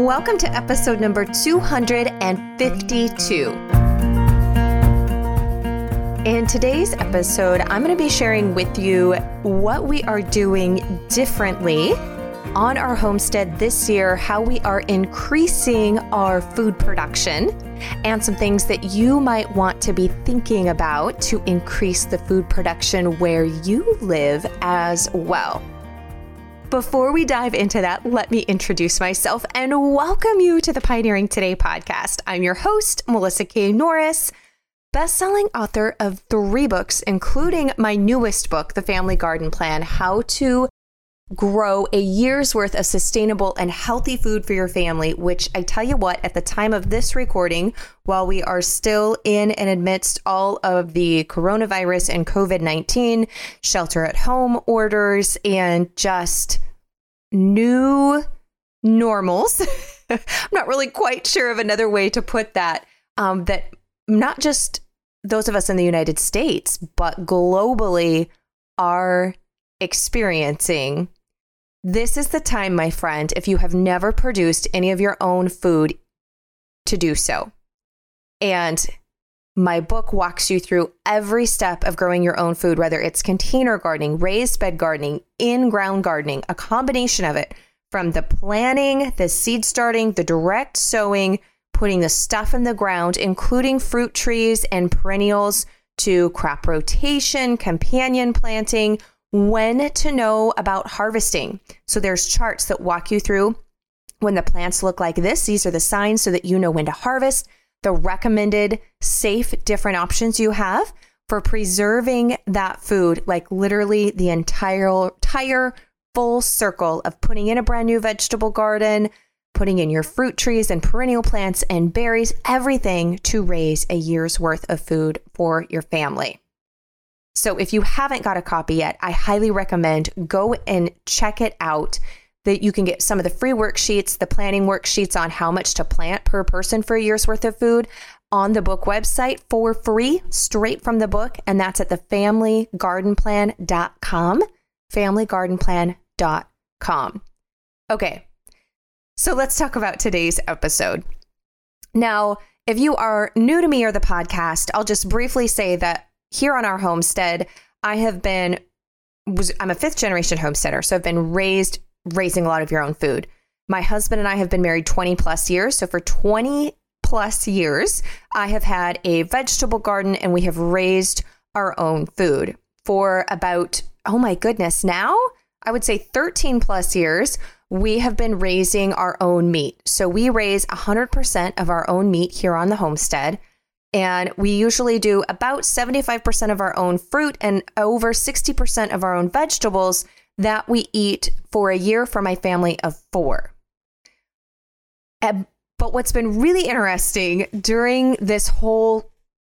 Welcome to episode number 252. In today's episode, I'm going to be sharing with you what we are doing differently on our homestead this year, how we are increasing our food production, and some things that you might want to be thinking about to increase the food production where you live as well. Before we dive into that, let me introduce myself and welcome you to the Pioneering Today podcast. I'm your host, Melissa K. Norris, best-selling author of three books, including my newest book, The Family Garden Plan: How to grow a year's worth of sustainable and healthy food for your family, which I tell you what, at the time of this recording, while we are still in and amidst all of the coronavirus and COVID 19 shelter at home orders and just new normals. I'm not really quite sure of another way to put that. Um, that not just those of us in the United States, but globally are experiencing. This is the time, my friend, if you have never produced any of your own food, to do so. And my book walks you through every step of growing your own food, whether it's container gardening, raised bed gardening, in ground gardening, a combination of it from the planning, the seed starting, the direct sowing, putting the stuff in the ground, including fruit trees and perennials, to crop rotation, companion planting, when to know about harvesting. So there's charts that walk you through when the plants look like this. These are the signs so that you know when to harvest the recommended safe different options you have for preserving that food, like literally the entire, entire full circle of putting in a brand new vegetable garden, putting in your fruit trees and perennial plants and berries, everything to raise a year's worth of food for your family. So if you haven't got a copy yet, I highly recommend go and check it out that you can get some of the free worksheets, the planning worksheets on how much to plant per person for a year's worth of food on the book website for free, straight from the book. And that's at the familygardenplan.com. Familygardenplan.com. Okay, so let's talk about today's episode. Now, if you are new to me or the podcast, I'll just briefly say that here on our homestead, I have been was I'm a fifth generation homesteader, so I've been raised raising a lot of your own food. My husband and I have been married 20 plus years. So for 20 plus years, I have had a vegetable garden and we have raised our own food. For about, oh my goodness, now I would say 13 plus years, we have been raising our own meat. So we raise 100% of our own meat here on the homestead. And we usually do about 75% of our own fruit and over 60% of our own vegetables that we eat for a year for my family of four. But what's been really interesting during this whole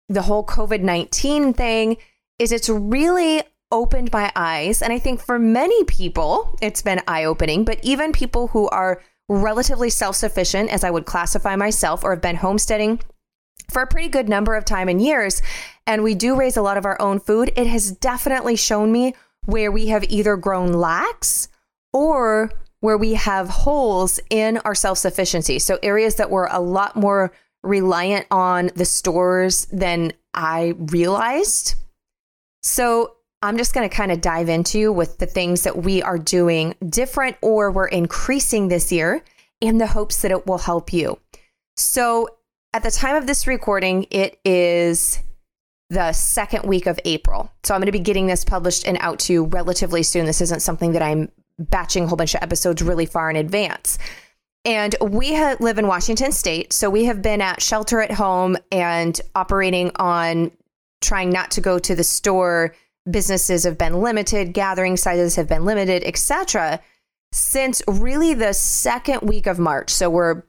the whole COVID-19 thing is it's really opened my eyes and I think for many people it's been eye-opening, but even people who are relatively self-sufficient as I would classify myself or have been homesteading for a pretty good number of time and years and we do raise a lot of our own food, it has definitely shown me where we have either grown lax or where we have holes in our self sufficiency. So, areas that were a lot more reliant on the stores than I realized. So, I'm just going to kind of dive into with the things that we are doing different or we're increasing this year in the hopes that it will help you. So, at the time of this recording, it is the second week of April. So I'm going to be getting this published and out to you relatively soon. This isn't something that I'm batching a whole bunch of episodes really far in advance. And we ha- live in Washington state. So we have been at shelter at home and operating on trying not to go to the store. Businesses have been limited, gathering sizes have been limited, etc. since really the second week of March. So we're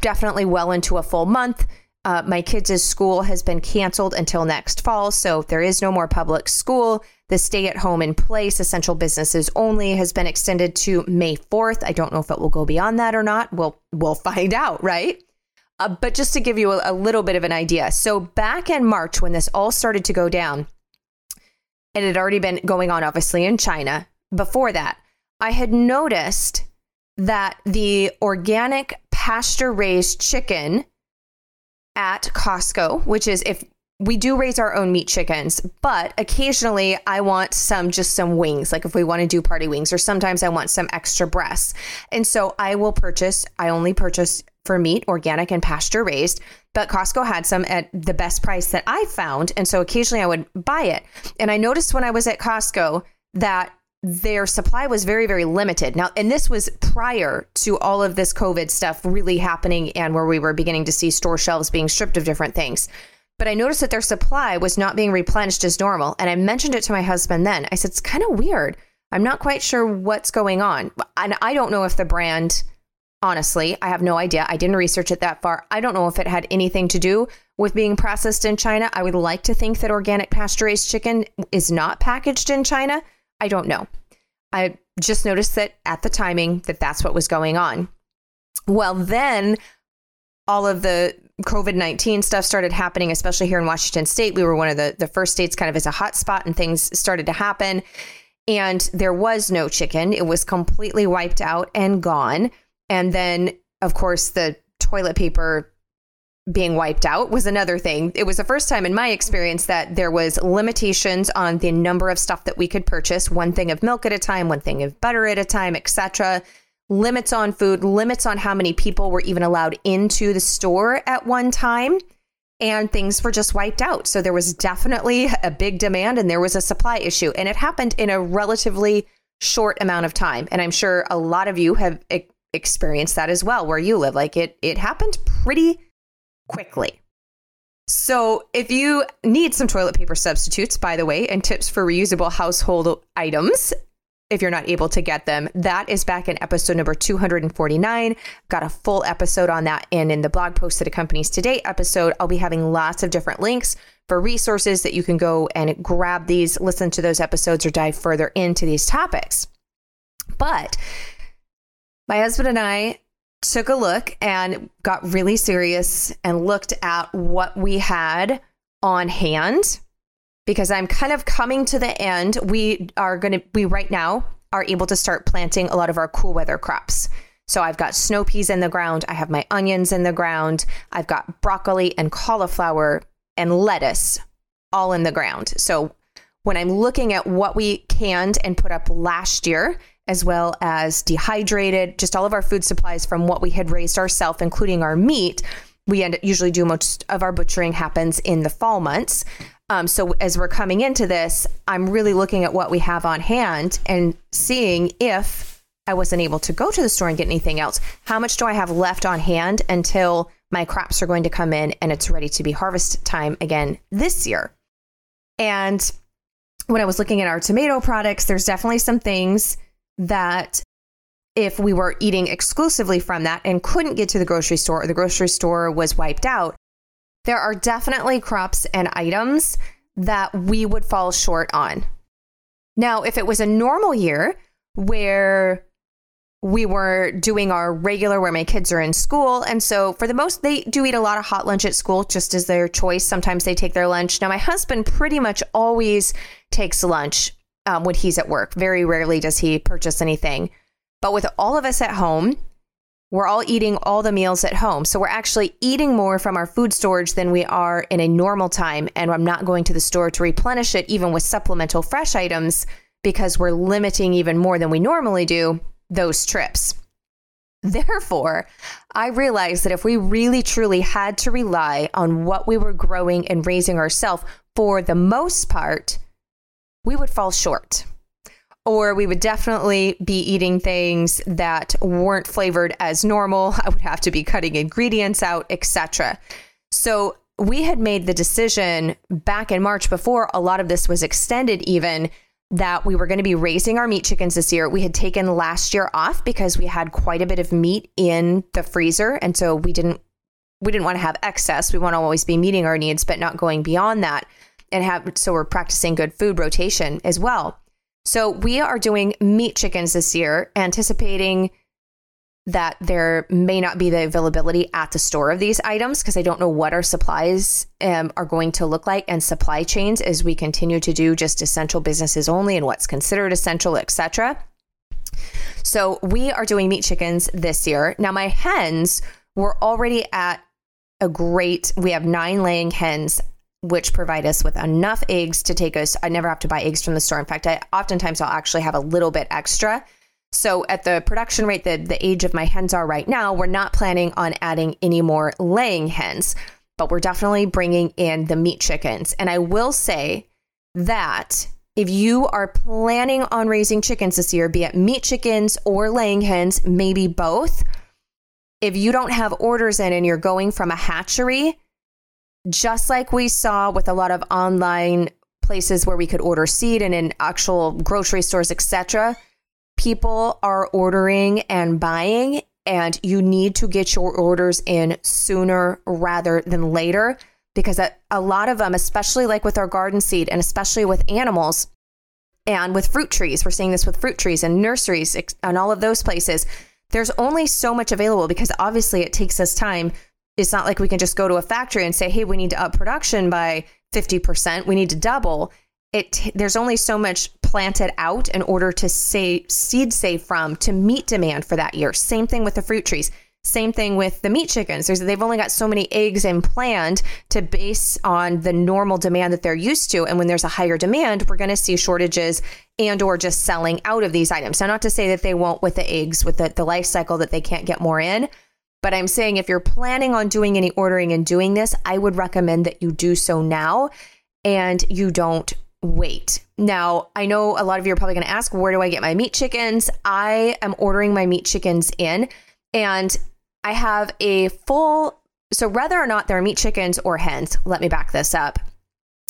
definitely well into a full month. Uh, my kids' school has been canceled until next fall, so there is no more public school. The stay at home in place, essential businesses only, has been extended to May 4th. I don't know if it will go beyond that or not. We'll we'll find out, right? Uh, but just to give you a, a little bit of an idea, so back in March when this all started to go down, and it had already been going on, obviously, in China. Before that, I had noticed that the organic pasture raised chicken at Costco, which is if we do raise our own meat chickens, but occasionally I want some just some wings, like if we want to do party wings, or sometimes I want some extra breasts. And so I will purchase, I only purchase for meat, organic and pasture raised, but Costco had some at the best price that I found. And so occasionally I would buy it. And I noticed when I was at Costco that their supply was very, very limited. Now, and this was prior to all of this COVID stuff really happening and where we were beginning to see store shelves being stripped of different things. But I noticed that their supply was not being replenished as normal. And I mentioned it to my husband then. I said, it's kind of weird. I'm not quite sure what's going on. And I don't know if the brand, honestly, I have no idea. I didn't research it that far. I don't know if it had anything to do with being processed in China. I would like to think that organic pasture raised chicken is not packaged in China. I don't know. I just noticed that at the timing that that's what was going on. Well, then all of the COVID 19 stuff started happening, especially here in Washington state. We were one of the, the first states kind of as a hot spot and things started to happen. And there was no chicken. It was completely wiped out and gone. And then, of course, the toilet paper being wiped out was another thing. It was the first time in my experience that there was limitations on the number of stuff that we could purchase, one thing of milk at a time, one thing of butter at a time, etc. Limits on food, limits on how many people were even allowed into the store at one time, and things were just wiped out. So there was definitely a big demand and there was a supply issue, and it happened in a relatively short amount of time. And I'm sure a lot of you have experienced that as well where you live. Like it it happened pretty quickly. So, if you need some toilet paper substitutes, by the way, and tips for reusable household items, if you're not able to get them, that is back in episode number 249. Got a full episode on that. And in the blog post that accompanies today episode, I'll be having lots of different links for resources that you can go and grab these, listen to those episodes, or dive further into these topics. But my husband and I took a look and got really serious and looked at what we had on hand because I'm kind of coming to the end. We are going to, we right now are able to start planting a lot of our cool weather crops. So I've got snow peas in the ground, I have my onions in the ground, I've got broccoli and cauliflower and lettuce all in the ground. So when I'm looking at what we canned and put up last year as well as dehydrated, just all of our food supplies from what we had raised ourselves, including our meat. We end usually do most of our butchering happens in the fall months. Um, so as we're coming into this, I'm really looking at what we have on hand and seeing if I wasn't able to go to the store and get anything else. How much do I have left on hand until my crops are going to come in and it's ready to be harvest time again this year? And when I was looking at our tomato products, there's definitely some things that if we were eating exclusively from that and couldn't get to the grocery store or the grocery store was wiped out, there are definitely crops and items that we would fall short on. Now, if it was a normal year where we were doing our regular where my kids are in school. And so, for the most, they do eat a lot of hot lunch at school just as their choice. Sometimes they take their lunch. Now, my husband pretty much always takes lunch um, when he's at work. Very rarely does he purchase anything. But with all of us at home, we're all eating all the meals at home. So we're actually eating more from our food storage than we are in a normal time. And I'm not going to the store to replenish it, even with supplemental fresh items, because we're limiting even more than we normally do those trips. Therefore, I realized that if we really truly had to rely on what we were growing and raising ourselves for the most part, we would fall short. Or we would definitely be eating things that weren't flavored as normal. I would have to be cutting ingredients out, etc. So we had made the decision back in March before a lot of this was extended, even that we were going to be raising our meat chickens this year. We had taken last year off because we had quite a bit of meat in the freezer. And so we didn't we didn't want to have excess. We want to always be meeting our needs, but not going beyond that and have so we're practicing good food rotation as well. So we are doing meat chickens this year, anticipating that there may not be the availability at the store of these items because I don't know what our supplies um, are going to look like and supply chains as we continue to do just essential businesses only and what's considered essential, etc. So we are doing meat chickens this year. Now, my hens were already at a great, we have nine laying hens which provide us with enough eggs to take us. I never have to buy eggs from the store. In fact, I oftentimes I'll actually have a little bit extra. So at the production rate that the age of my hens are right now, we're not planning on adding any more laying hens, but we're definitely bringing in the meat chickens. And I will say that if you are planning on raising chickens this year, be it meat chickens or laying hens, maybe both, if you don't have orders in and you're going from a hatchery, just like we saw with a lot of online places where we could order seed and in actual grocery stores, etc., people are ordering and buying, and you need to get your orders in sooner rather than later because a, a lot of them, especially like with our garden seed and especially with animals and with fruit trees, we're seeing this with fruit trees and nurseries and all of those places. There's only so much available because obviously it takes us time it's not like we can just go to a factory and say, hey, we need to up production by 50%, we need to double. It, there's only so much planted out in order to say seed save from to meet demand for that year. Same thing with the fruit trees. Same thing with the meat chickens. There's, they've only got so many eggs and planned to base on the normal demand that they're used to. And when there's a higher demand, we're going to see shortages and or just selling out of these items. Now, not to say that they won't with the eggs, with the, the life cycle that they can't get more in, but I'm saying if you're planning on doing any ordering and doing this, I would recommend that you do so now and you don't wait. Now, I know a lot of you are probably going to ask, where do I get my meat chickens? I am ordering my meat chickens in and I have a full, so whether or not they're meat chickens or hens, let me back this up.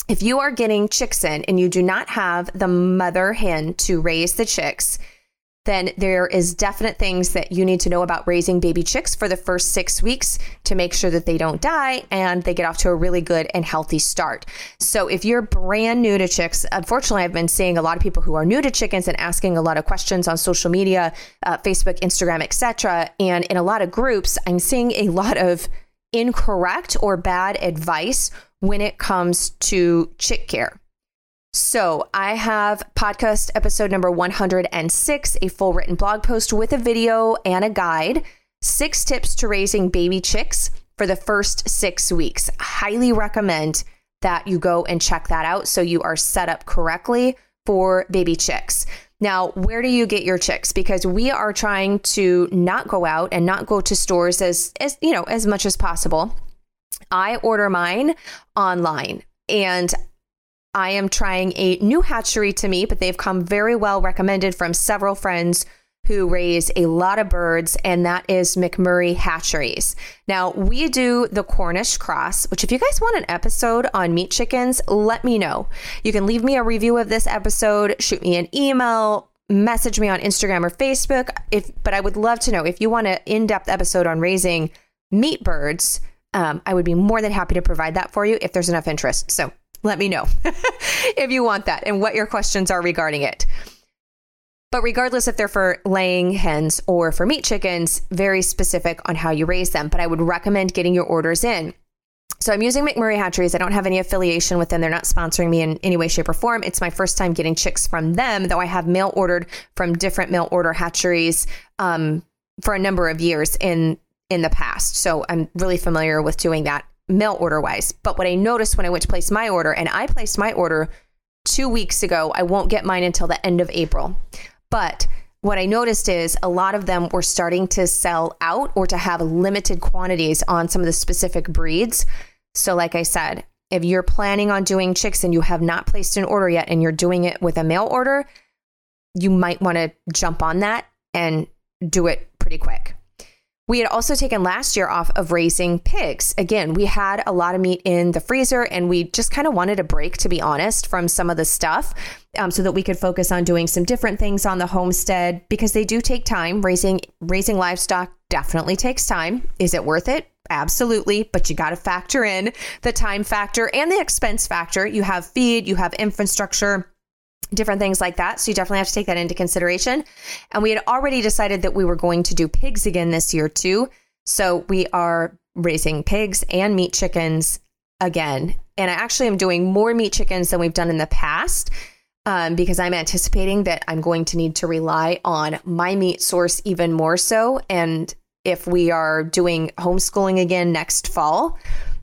If you are getting chicks in and you do not have the mother hen to raise the chicks, then there is definite things that you need to know about raising baby chicks for the first six weeks to make sure that they don't die and they get off to a really good and healthy start. So if you're brand new to chicks, unfortunately, I've been seeing a lot of people who are new to chickens and asking a lot of questions on social media, uh, Facebook, Instagram, etc. And in a lot of groups, I'm seeing a lot of incorrect or bad advice when it comes to chick care. So, I have podcast episode number 106, a full written blog post with a video and a guide, six tips to raising baby chicks for the first six weeks. highly recommend that you go and check that out so you are set up correctly for baby chicks. Now, where do you get your chicks? Because we are trying to not go out and not go to stores as, as you know, as much as possible. I order mine online and I am trying a new hatchery to me, but they've come very well recommended from several friends who raise a lot of birds, and that is McMurray Hatcheries. Now, we do the Cornish cross, which, if you guys want an episode on meat chickens, let me know. You can leave me a review of this episode, shoot me an email, message me on Instagram or Facebook. If, but I would love to know if you want an in depth episode on raising meat birds. Um, I would be more than happy to provide that for you if there's enough interest. So let me know if you want that and what your questions are regarding it. But regardless if they're for laying hens or for meat chickens, very specific on how you raise them. But I would recommend getting your orders in. So I'm using McMurray Hatcheries. I don't have any affiliation with them. They're not sponsoring me in any way, shape, or form. It's my first time getting chicks from them, though I have mail ordered from different mail order hatcheries um, for a number of years in in the past. So I'm really familiar with doing that mail order wise. But what I noticed when I went to place my order, and I placed my order two weeks ago, I won't get mine until the end of April. But what I noticed is a lot of them were starting to sell out or to have limited quantities on some of the specific breeds. So, like I said, if you're planning on doing chicks and you have not placed an order yet and you're doing it with a mail order, you might want to jump on that and do it pretty quick. We had also taken last year off of raising pigs. Again, we had a lot of meat in the freezer and we just kind of wanted a break, to be honest, from some of the stuff um, so that we could focus on doing some different things on the homestead because they do take time. Raising, raising livestock definitely takes time. Is it worth it? Absolutely, but you got to factor in the time factor and the expense factor. You have feed, you have infrastructure different things like that. So you definitely have to take that into consideration. And we had already decided that we were going to do pigs again this year too. So we are raising pigs and meat chickens again. And I actually am doing more meat chickens than we've done in the past. um, because I'm anticipating that I'm going to need to rely on my meat source even more so. And if we are doing homeschooling again next fall,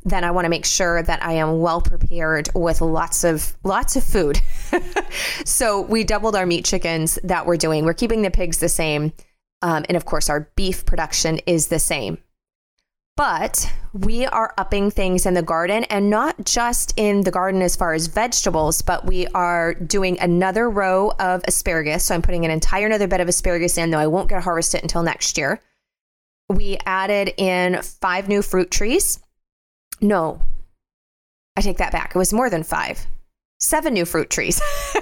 then I want to make sure that I am well prepared with lots of lots of food. so we doubled our meat chickens that we're doing. We're keeping the pigs the same, um, and of course our beef production is the same. But we are upping things in the garden and not just in the garden as far as vegetables, but we are doing another row of asparagus. So I'm putting an entire another bed of asparagus in, though I won't get to harvest it until next year. We added in five new fruit trees. No, I take that back. It was more than five, seven new fruit trees.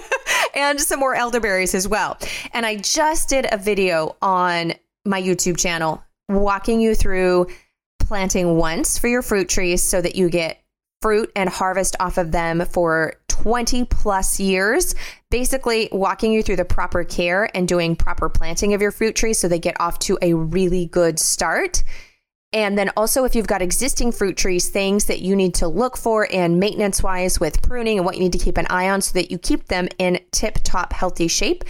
and some more elderberries as well. And I just did a video on my YouTube channel walking you through planting once for your fruit trees so that you get fruit and harvest off of them for 20 plus years. Basically, walking you through the proper care and doing proper planting of your fruit trees so they get off to a really good start. And then also, if you've got existing fruit trees, things that you need to look for and maintenance wise with pruning and what you need to keep an eye on so that you keep them in tip top healthy shape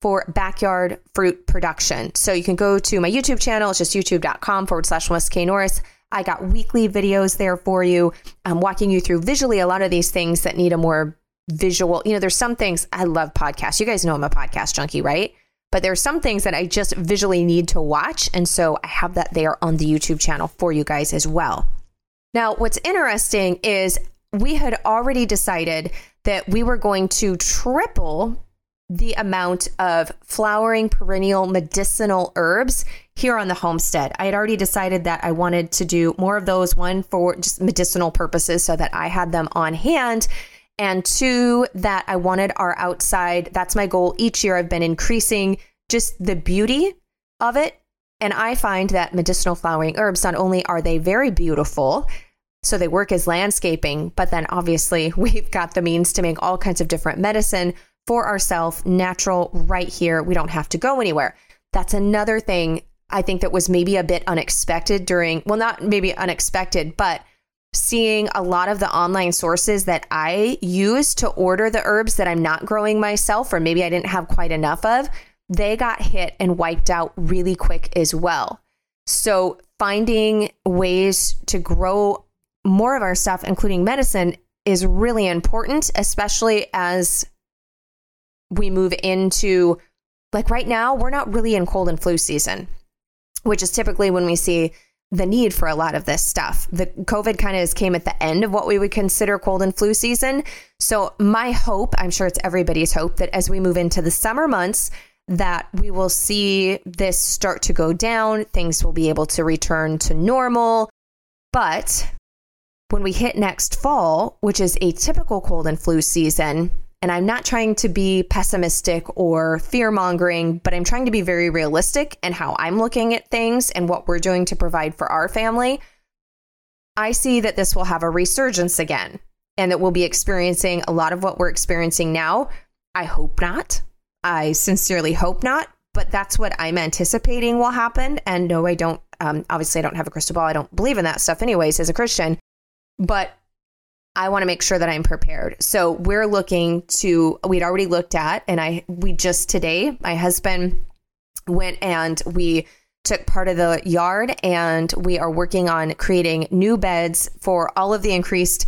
for backyard fruit production. So you can go to my YouTube channel. It's just youtube.com forward slash Melissa K. Norris. I got weekly videos there for you. I'm walking you through visually a lot of these things that need a more visual. You know, there's some things I love podcasts. You guys know I'm a podcast junkie, right? But there's some things that I just visually need to watch. And so I have that there on the YouTube channel for you guys as well. Now, what's interesting is we had already decided that we were going to triple the amount of flowering perennial medicinal herbs here on the homestead. I had already decided that I wanted to do more of those, one for just medicinal purposes so that I had them on hand. And two, that I wanted our outside. That's my goal each year. I've been increasing just the beauty of it. And I find that medicinal flowering herbs, not only are they very beautiful, so they work as landscaping, but then obviously we've got the means to make all kinds of different medicine for ourselves, natural, right here. We don't have to go anywhere. That's another thing I think that was maybe a bit unexpected during, well, not maybe unexpected, but seeing a lot of the online sources that I use to order the herbs that I'm not growing myself, or maybe I didn't have quite enough of, they got hit and wiped out really quick as well. So finding ways to grow more of our stuff, including medicine, is really important, especially as we move into like right now, we're not really in cold and flu season, which is typically when we see the need for a lot of this stuff. The COVID kind of came at the end of what we would consider cold and flu season. So my hope, I'm sure it's everybody's hope that as we move into the summer months, that we will see this start to go down, things will be able to return to normal. But when we hit next fall, which is a typical cold and flu season, and I'm not trying to be pessimistic or fear mongering, but I'm trying to be very realistic in how I'm looking at things and what we're doing to provide for our family. I see that this will have a resurgence again and that we'll be experiencing a lot of what we're experiencing now. I hope not. I sincerely hope not, but that's what I'm anticipating will happen. And no, I don't, um, obviously, I don't have a crystal ball. I don't believe in that stuff, anyways, as a Christian. But I want to make sure that I'm prepared. So we're looking to we'd already looked at and I we just today my husband went and we took part of the yard and we are working on creating new beds for all of the increased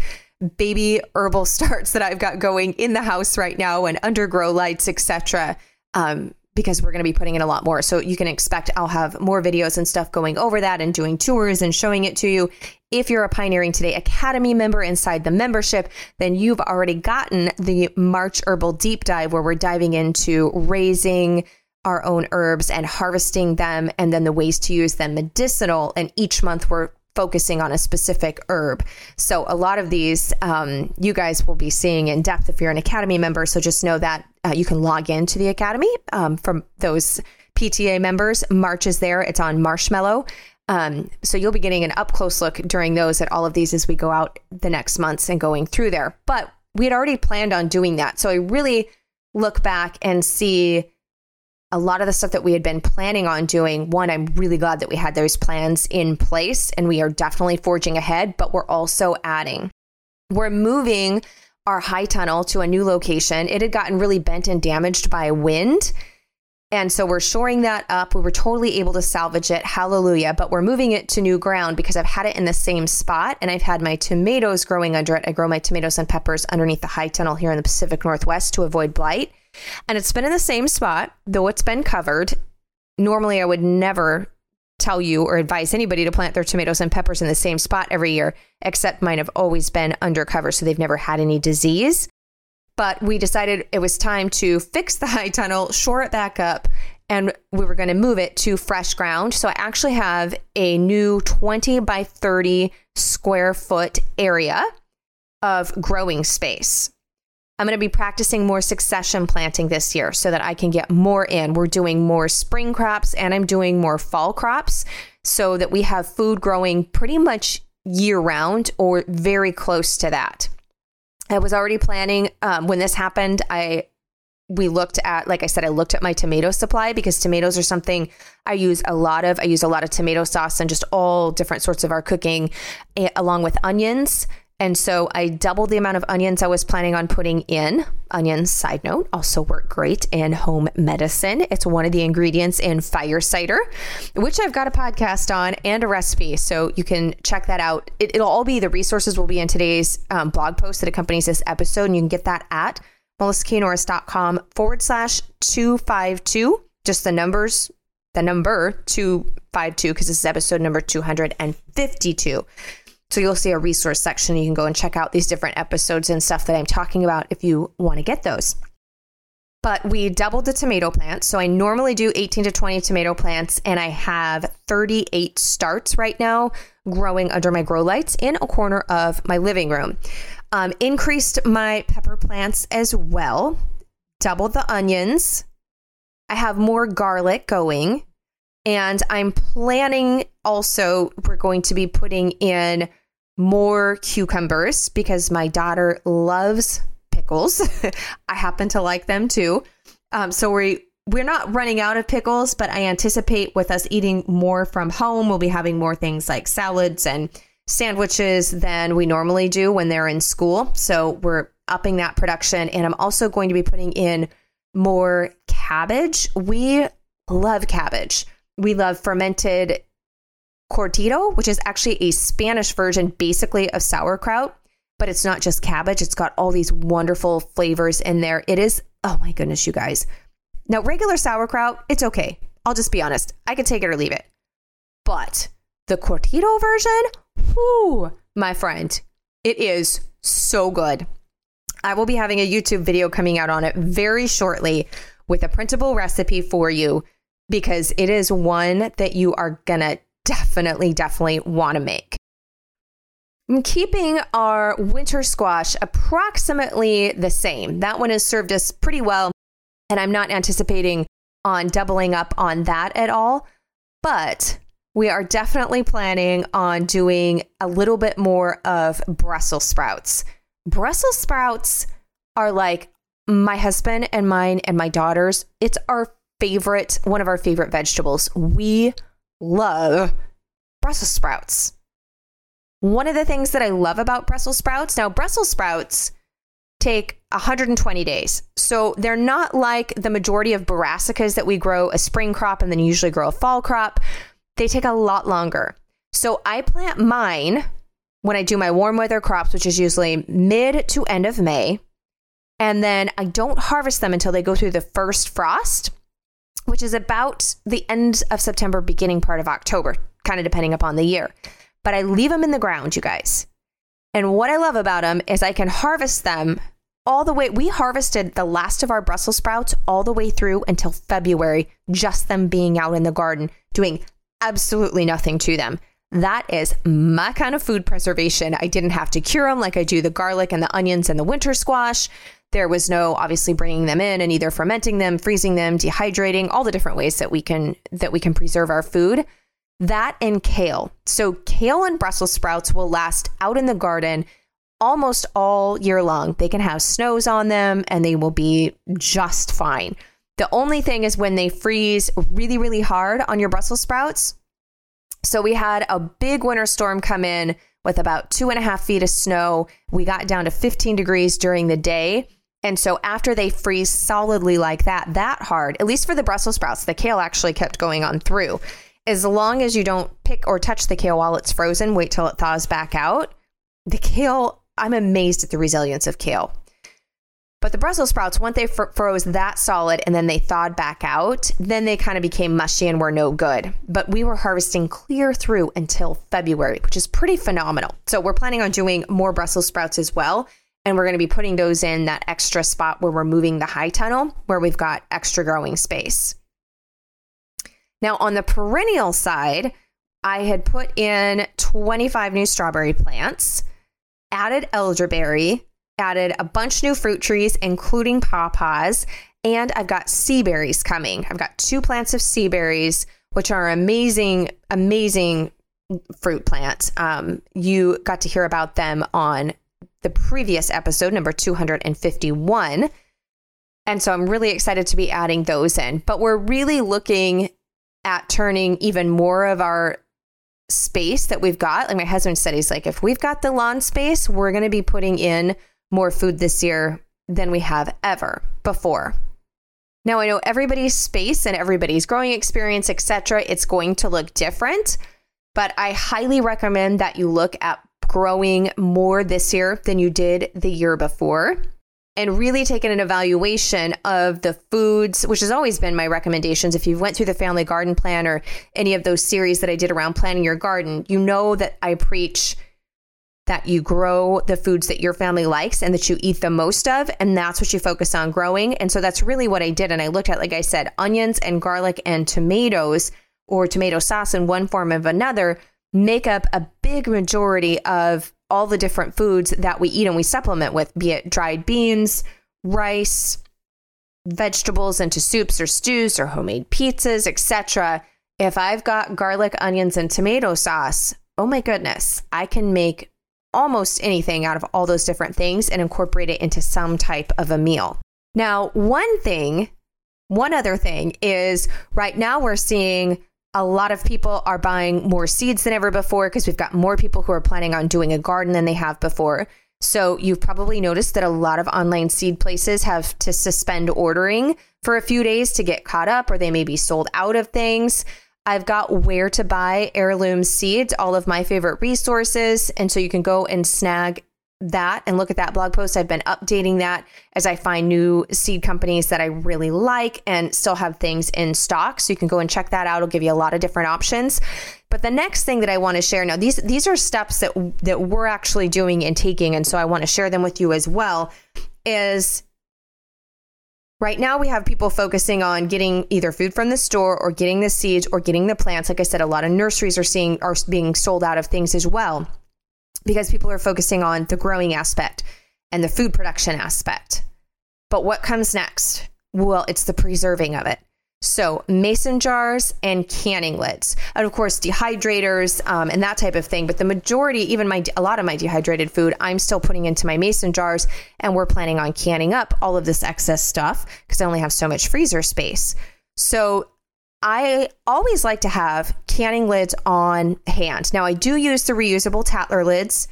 baby herbal starts that I've got going in the house right now and undergrow lights, etc. Um, because we're going to be putting in a lot more. So you can expect I'll have more videos and stuff going over that and doing tours and showing it to you. If you're a Pioneering Today Academy member inside the membership, then you've already gotten the March Herbal Deep Dive where we're diving into raising our own herbs and harvesting them and then the ways to use them medicinal. And each month we're focusing on a specific herb. So a lot of these um, you guys will be seeing in depth if you're an Academy member. So just know that uh, you can log into the Academy um, from those PTA members. March is there. It's on Marshmallow. Um, so you'll be getting an up close look during those at all of these as we go out the next months and going through there. But we had already planned on doing that. So I really look back and see a lot of the stuff that we had been planning on doing. One, I'm really glad that we had those plans in place and we are definitely forging ahead, but we're also adding. We're moving our high tunnel to a new location. It had gotten really bent and damaged by wind. And so we're shoring that up. We were totally able to salvage it. Hallelujah. But we're moving it to new ground because I've had it in the same spot and I've had my tomatoes growing under it. I grow my tomatoes and peppers underneath the high tunnel here in the Pacific Northwest to avoid blight. And it's been in the same spot, though it's been covered. Normally, I would never tell you or advise anybody to plant their tomatoes and peppers in the same spot every year, except mine have always been undercover, so they've never had any disease. But we decided it was time to fix the high tunnel, shore it back up, and we were going to move it to fresh ground. So I actually have a new 20 by 30 square foot area of growing space. I'm going to be practicing more succession planting this year so that I can get more in. We're doing more spring crops and I'm doing more fall crops so that we have food growing pretty much year round or very close to that. I was already planning um, when this happened. I we looked at, like I said, I looked at my tomato supply because tomatoes are something I use a lot of. I use a lot of tomato sauce and just all different sorts of our cooking, eh, along with onions. And so I doubled the amount of onions I was planning on putting in. Onions, side note, also work great in home medicine. It's one of the ingredients in fire cider, which I've got a podcast on and a recipe. So you can check that out. It, will all be the resources will be in today's um, blog post that accompanies this episode. And you can get that at melissaknorris.com forward slash 252. Just the numbers, the number 252, because this is episode number 252. So you'll see a resource section. You can go and check out these different episodes and stuff that I'm talking about if you want to get those. But we doubled the tomato plants. So I normally do 18 to 20 tomato plants, and I have 38 starts right now growing under my grow lights in a corner of my living room. Um, increased my pepper plants as well, doubled the onions. I have more garlic going. And I'm planning also, we're going to be putting in more cucumbers because my daughter loves pickles. I happen to like them too. Um, so we we're not running out of pickles, but I anticipate with us eating more from home, we'll be having more things like salads and sandwiches than we normally do when they're in school. So we're upping that production. And I'm also going to be putting in more cabbage. We love cabbage. We love fermented Curtido, which is actually a Spanish version basically of sauerkraut, but it's not just cabbage. It's got all these wonderful flavors in there. It is, oh my goodness, you guys. Now, regular sauerkraut, it's okay. I'll just be honest. I can take it or leave it. But the Curtido version, whoo, my friend, it is so good. I will be having a YouTube video coming out on it very shortly with a printable recipe for you because it is one that you are going to definitely, definitely want to make. I'm keeping our winter squash approximately the same. That one has served us pretty well, and I'm not anticipating on doubling up on that at all. But we are definitely planning on doing a little bit more of Brussels sprouts. Brussels sprouts are like my husband and mine and my daughters. It's our favorite, one of our favorite vegetables. We love Brussels sprouts. One of the things that I love about Brussels sprouts, now, Brussels sprouts take 120 days. So they're not like the majority of brassicas that we grow a spring crop and then usually grow a fall crop. They take a lot longer. So I plant mine when I do my warm weather crops, which is usually mid to end of May. And then I don't harvest them until they go through the first frost which is about the end of September, beginning part of October, kind of depending upon the year. But I leave them in the ground, you guys. And what I love about them is I can harvest them all the way. We harvested the last of our Brussels sprouts all the way through until February, just them being out in the garden, doing absolutely nothing to them. That is my kind of food preservation. I didn't have to cure them like I do the garlic and the onions and the winter squash. There was no obviously bringing them in and either fermenting them, freezing them, dehydrating, all the different ways that we can that we can preserve our food. That and kale. So kale and Brussels sprouts will last out in the garden almost all year long. They can have snows on them and they will be just fine. The only thing is when they freeze really, really hard on your Brussels sprouts. So we had a big winter storm come in with about two and a half feet of snow. We got down to 15 degrees during the day. And so after they freeze solidly like that, that hard, at least for the Brussels sprouts, the kale actually kept going on through. As long as you don't pick or touch the kale while it's frozen, wait till it thaws back out. The kale, I'm amazed at the resilience of kale. But the Brussels sprouts, once they fr- froze that solid and then they thawed back out, then they kind of became mushy and were no good. But we were harvesting clear through until February, which is pretty phenomenal. So we're planning on doing more Brussels sprouts as well. And we're going to be putting those in that extra spot where we're moving the high tunnel, where we've got extra growing space. Now, on the perennial side, I had put in 25 new strawberry plants, added elderberry, added a bunch new fruit trees, including pawpaws, and I've got sea berries coming. I've got two plants of sea berries, which are amazing, amazing fruit plants. Um, you got to hear about them on the previous episode, number 251. And so I'm really excited to be adding those in. But we're really looking at turning even more of our space that we've got. Like my husband said, he's like, if we've got the lawn space, we're going to be putting in more food this year than we have ever before. Now I know everybody's space and everybody's growing experience, etc. It's going to look different, but I highly recommend that you look at growing more this year than you did the year before. And really taking an evaluation of the foods which has always been my recommendations. If you went through the family garden plan or any of those series that i did around planning your garden you know that i preach that you grow the foods that your family likes and that you eat the most of and that's what you focus on growing. And so that's really what i did. And i looked at like i said onions and garlic and tomatoes or tomato sauce in one form of another make up a big majority of all the different foods that we eat and we supplement with, be it dried beans, rice, vegetables into soups or stews or homemade pizzas, etc. If I've got garlic, onions, and tomato sauce, oh my goodness, I can make almost anything out of all those different things and incorporate it into some type of a meal. Now, one thing, one other thing is right now we're seeing a lot of people are buying more seeds than ever before because we've got more people who are planning on doing a garden than they have before. So you've probably noticed that a lot of online seed places have to suspend ordering for a few days to get caught up, or they may be sold out of things. I've got where to buy heirloom seeds, all of my favorite resources. And so you can go and snag that and look at that blog post. I've been updating that as I find new seed companies that I really like and still have things in stock. So you can go and check that out. It'll give you a lot of different options. But the next thing that I want to share now, these these are steps that that we're actually doing and taking, and so I want to share them with you as well. Is Right now, we have people focusing on getting either food from the store or getting the seeds or getting the plants. Like I said, a lot of nurseries are seeing are being sold out of things as well because people are focusing on the growing aspect and the food production aspect. But what comes next? Well, it's the preserving of it. So, mason jars and canning lids, and of course, dehydrators um, and that type of thing. But the majority, even my a lot of my dehydrated food, I'm still putting into my mason jars, and we're planning on canning up all of this excess stuff because I only have so much freezer space. So, I always like to have canning lids on hand. Now, I do use the reusable Tattler lids.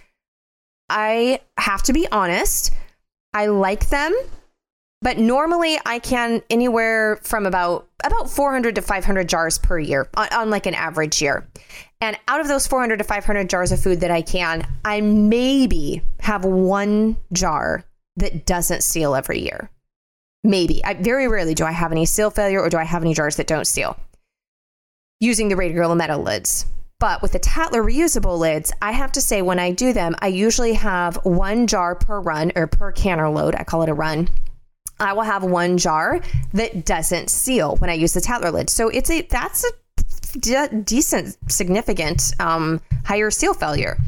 I have to be honest, I like them, but normally I can anywhere from about about 400 to 500 jars per year on, on like an average year. And out of those 400 to 500 jars of food that I can, I maybe have one jar that doesn't seal every year. Maybe. I very rarely do I have any seal failure or do I have any jars that don't seal using the regular metal lids. But with the Tattler reusable lids, I have to say when I do them, I usually have one jar per run or per canner load. I call it a run. I will have one jar that doesn't seal when I use the Tattler lid. So it's a that's a de- decent, significant um, higher seal failure.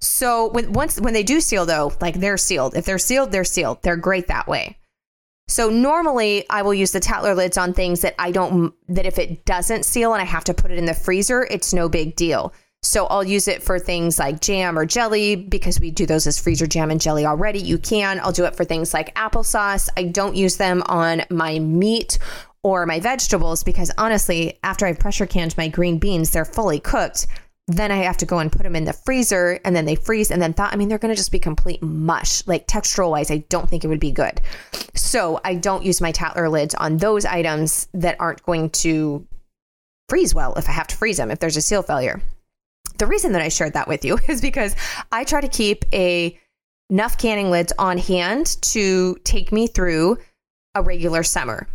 So when once when they do seal though, like they're sealed. If they're sealed, they're sealed. They're great that way. So normally I will use the Tattler lids on things that I don't that if it doesn't seal and I have to put it in the freezer, it's no big deal. So I'll use it for things like jam or jelly because we do those as freezer jam and jelly already. You can. I'll do it for things like applesauce. I don't use them on my meat or my vegetables because honestly, after I've pressure canned my green beans, they're fully cooked then I have to go and put them in the freezer and then they freeze and then thaw. I mean, they're going to just be complete mush. Like textural wise, I don't think it would be good. So I don't use my Tattler lids on those items that aren't going to freeze well if I have to freeze them, if there's a seal failure. The reason that I shared that with you is because I try to keep a enough canning lids on hand to take me through a regular summer.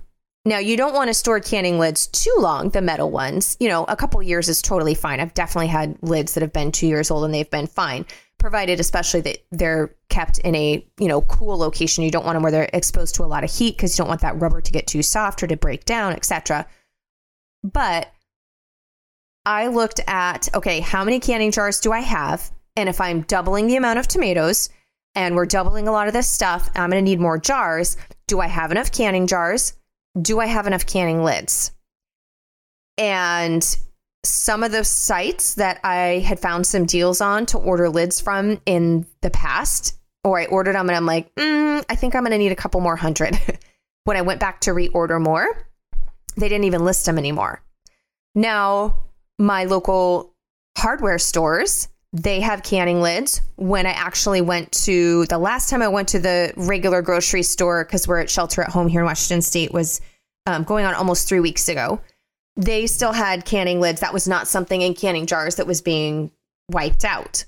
Now, you don't want to store canning lids too long, the metal ones. You know, a couple years is totally fine. I've definitely had lids that have been two years old and they've been fine, provided especially that they're kept in a, you know, cool location. You don't want them where they're exposed to a lot of heat because you don't want that rubber to get too soft or to break down, etc. But I looked at, okay, how many canning jars do I have? And if I'm doubling the amount of tomatoes and we're doubling a lot of this stuff, I'm going to need more jars. Do I have enough canning jars? Do I have enough canning lids? And some of the sites that I had found some deals on to order lids from in the past, or I ordered them and I'm like, mm, I think I'm going to need a couple more hundred. when I went back to reorder more, they didn't even list them anymore. Now, my local hardware stores, they have canning lids. When I actually went to the last time I went to the regular grocery store, because we're at shelter at home here in Washington State, was um, going on almost three weeks ago. They still had canning lids. That was not something in canning jars that was being wiped out.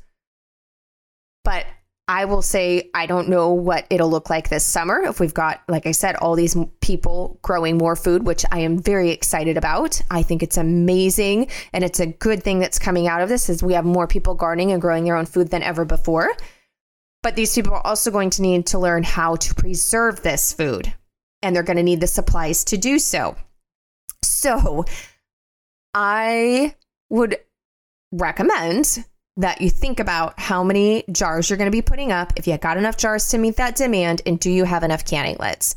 But I will say, I don't know what it'll look like this summer if we've got, like I said, all these people growing more food, which I am very excited about. I think it's amazing. And it's a good thing that's coming out of this is we have more people gardening and growing their own food than ever before. But these people are also going to need to learn how to preserve this food and they're going to need the supplies to do so. So I would recommend that you think about how many jars you're going to be putting up, if you got enough jars to meet that demand, and do you have enough canning lids?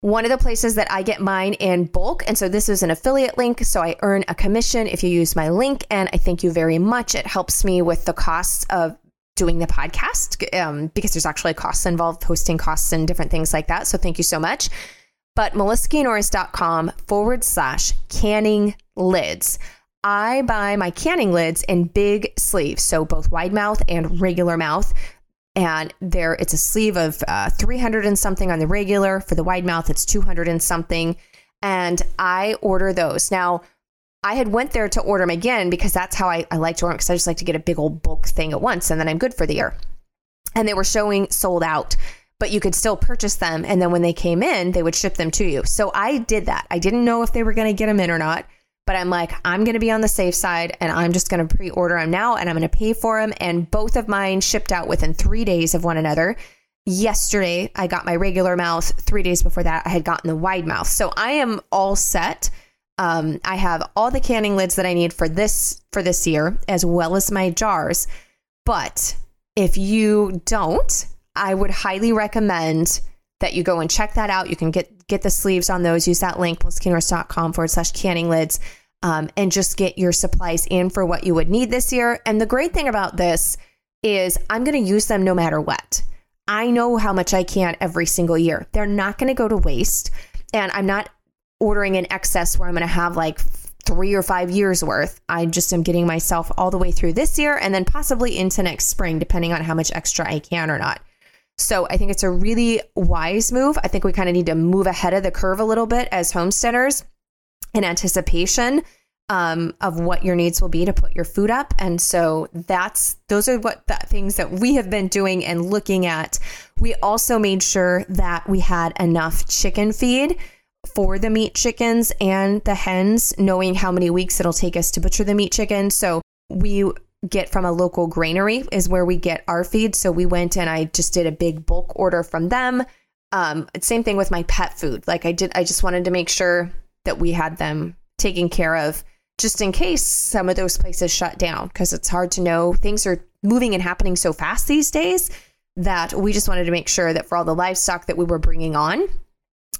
One of the places that I get mine in bulk, and so this is an affiliate link, so I earn a commission if you use my link, and I thank you very much. It helps me with the costs of doing the podcast um, because there's actually costs involved, hosting costs and different things like that. So thank you so much. But melissaknorris.com forward slash canning lids. I buy my canning lids in big sleeves, so both wide mouth and regular mouth. And there, it's a sleeve of uh, 300 and something on the regular. For the wide mouth, it's 200 and something. And I order those. Now, I had went there to order them again because that's how I, I like to order because I just like to get a big old bulk thing at once and then I'm good for the year. And they were showing sold out, but you could still purchase them. And then when they came in, they would ship them to you. So I did that. I didn't know if they were going to get them in or not, but I'm like, I'm going to be on the safe side and I'm just going to pre order them now and I'm going to pay for them. And both of mine shipped out within three days of one another. Yesterday, I got my regular mouth. Three days before that, I had gotten the wide mouth. So I am all set um, I have all the canning lids that I need for this for this year, as well as my jars. But if you don't, I would highly recommend that you go and check that out. You can get get the sleeves on those. Use that link, melissaknorris.com forward slash canning lids, um, and just get your supplies in for what you would need this year. And the great thing about this is I'm going to use them no matter what. I know how much I can every single year. They're not going to go to waste. And I'm not ordering in excess where I'm going to have like three or five years worth. I just am getting myself all the way through this year and then possibly into next spring, depending on how much extra I can or not. So I think it's a really wise move. I think we kind of need to move ahead of the curve a little bit as homesteaders in anticipation um, of what your needs will be to put your food up. And so that's those are what the things that we have been doing and looking at. We also made sure that we had enough chicken feed for the meat chickens and the hens, knowing how many weeks it'll take us to butcher the meat chicken. So we get from a local granary is where we get our feed. So we went and I just did a big bulk order from them. Um, same thing with my pet food. Like I did, I just wanted to make sure that we had them taken care of just in case some of those places shut down because it's hard to know. Things are moving and happening so fast these days that we just wanted to make sure that for all the livestock that we were bringing on,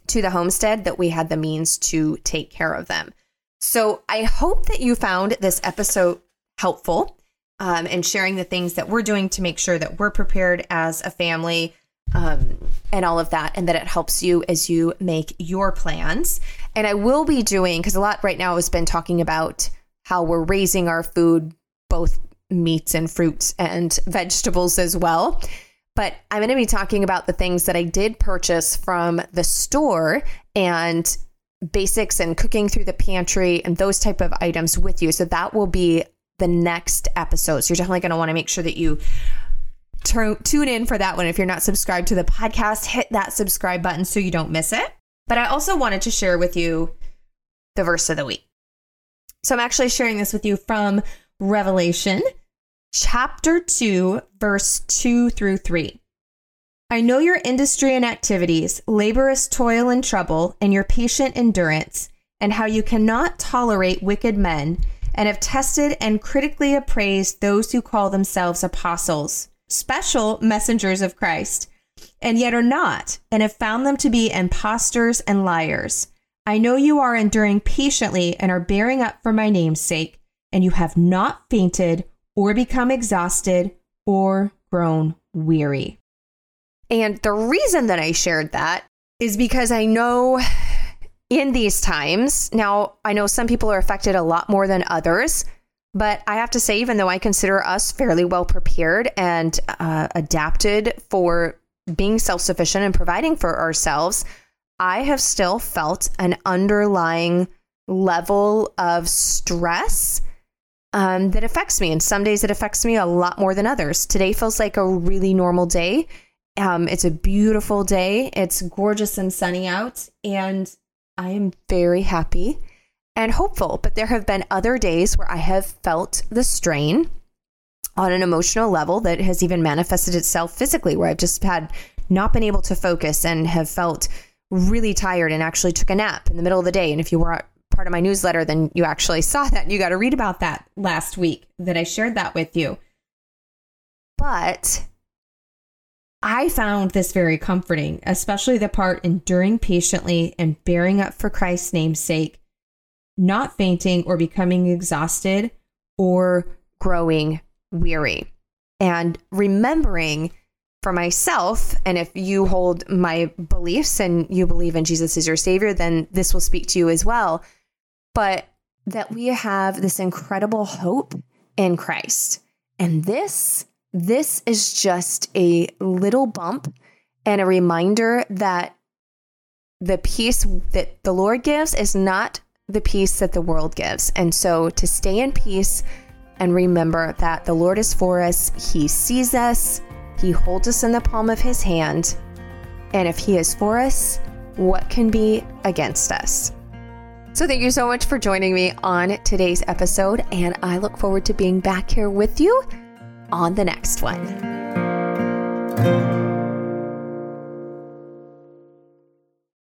to the homestead that we had the means to take care of them. So I hope that you found this episode helpful um, and sharing the things that we're doing to make sure that we're prepared as a family um, and all of that, and that it helps you as you make your plans. And I will be doing, because a lot right now has been talking about how we're raising our food both meats and fruits and vegetables as well. But I'm going to be talking about the things that I did purchase from the store and basics and cooking through the pantry and those type of items with you. So that will be the next episode. So you're definitely going to want to make sure that you tune in for that one. If you're not subscribed to the podcast, hit that subscribe button so you don't miss it. But I also wanted to share with you the verse of the week. So I'm actually sharing this with you from Revelation chapter 2, verse 2 through 3. I know your industry and activities, laborious toil and trouble, and your patient endurance, and how you cannot tolerate wicked men, and have tested and critically appraised those who call themselves apostles, special messengers of Christ, and yet are not, and have found them to be impostors and liars. I know you are enduring patiently and are bearing up for my name's sake, and you have not fainted or become exhausted or grown weary. And the reason that I shared that is because I know in these times, now I know some people are affected a lot more than others, but I have to say, even though I consider us fairly well prepared and uh, adapted for being self sufficient and providing for ourselves, I have still felt an underlying level of stress um, that affects me. And some days it affects me a lot more than others. Today feels like a really normal day. Um, it's a beautiful day. It's gorgeous and sunny out. And I am very happy and hopeful. But there have been other days where I have felt the strain on an emotional level that has even manifested itself physically, where I've just had not been able to focus and have felt really tired and actually took a nap in the middle of the day. And if you were part of my newsletter, then you actually saw that. You got to read about that last week that I shared that with you. But I found this very comforting, especially the part enduring patiently and bearing up for Christ's name's sake, not fainting or becoming exhausted or growing weary. And remembering for myself, and if you hold my beliefs and you believe in Jesus as your savior, then this will speak to you as well but that we have this incredible hope in Christ. And this this is just a little bump and a reminder that the peace that the Lord gives is not the peace that the world gives. And so to stay in peace and remember that the Lord is for us, He sees us, He holds us in the palm of His hand. And if He is for us, what can be against us? So, thank you so much for joining me on today's episode, and I look forward to being back here with you on the next one.